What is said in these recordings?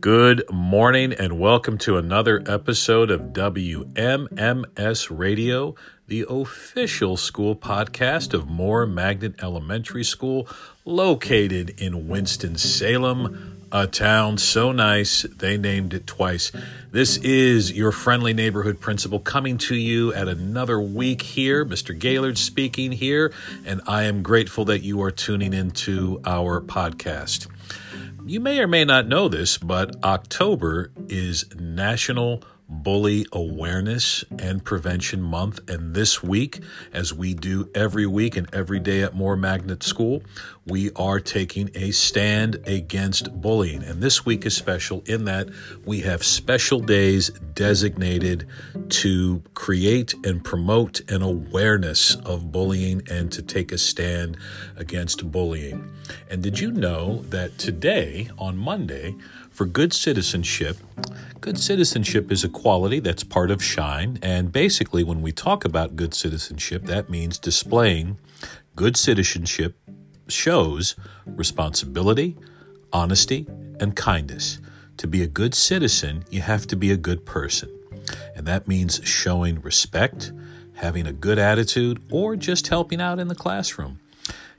Good morning and welcome to another episode of WMMS Radio, the official school podcast of Moore Magnet Elementary School, located in Winston-Salem, a town so nice they named it twice. This is your friendly neighborhood principal coming to you at another week here. Mr. Gaylord speaking here, and I am grateful that you are tuning into our podcast. You may or may not know this, but October is National Bully Awareness and Prevention Month. And this week, as we do every week and every day at Moore Magnet School, we are taking a stand against bullying. And this week is special in that we have special days designated to create and promote an awareness of bullying and to take a stand against bullying. And did you know that today, on Monday, for good citizenship, good citizenship is a quality that's part of Shine. And basically, when we talk about good citizenship, that means displaying good citizenship shows responsibility, honesty, and kindness. To be a good citizen, you have to be a good person. And that means showing respect, having a good attitude, or just helping out in the classroom.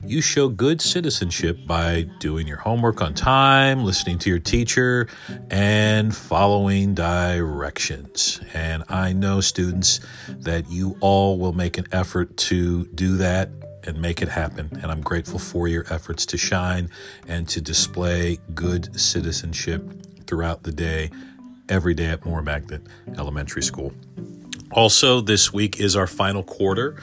You show good citizenship by doing your homework on time, listening to your teacher, and following directions. And I know, students, that you all will make an effort to do that and make it happen. And I'm grateful for your efforts to shine and to display good citizenship throughout the day, every day at Moore Magnet Elementary School. Also, this week is our final quarter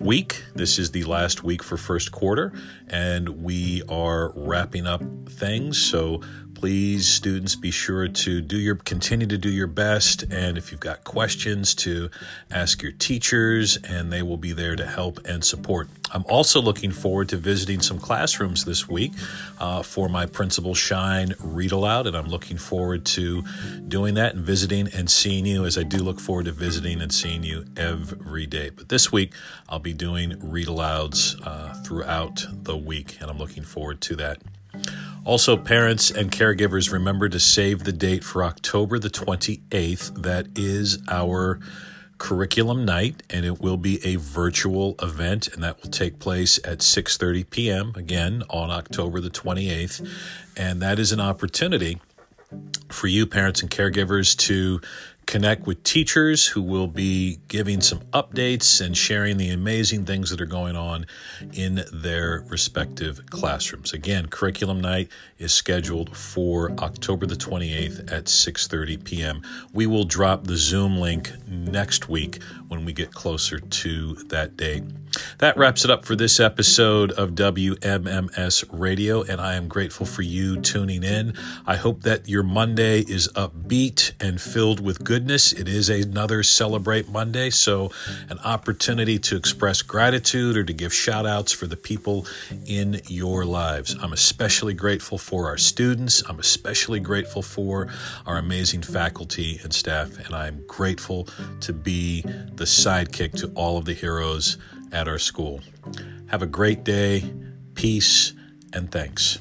week. This is the last week for first quarter, and we are wrapping up things. So please, students, be sure to do your continue to do your best. And if you've got questions, to ask your teachers, and they will be there to help and support. I'm also looking forward to visiting some classrooms this week uh, for my Principal Shine read aloud, and I'm looking forward to doing that and visiting and seeing you as I do look forward to visiting and seeing you every day. But this week, I'll be doing read alouds uh, throughout the week, and I'm looking forward to that. Also, parents and caregivers, remember to save the date for October the 28th. That is our curriculum night and it will be a virtual event and that will take place at 6:30 p.m. again on October the 28th and that is an opportunity for you parents and caregivers to connect with teachers who will be giving some updates and sharing the amazing things that are going on in their respective classrooms. Again, curriculum night is scheduled for October the 28th at 6:30 p.m. We will drop the Zoom link next week when we get closer to that date. That wraps it up for this episode of WMMS Radio, and I am grateful for you tuning in. I hope that your Monday is upbeat and filled with goodness. It is another Celebrate Monday, so an opportunity to express gratitude or to give shout outs for the people in your lives. I'm especially grateful for our students. I'm especially grateful for our amazing faculty and staff, and I'm grateful to be the sidekick to all of the heroes at our school. Have a great day, peace, and thanks.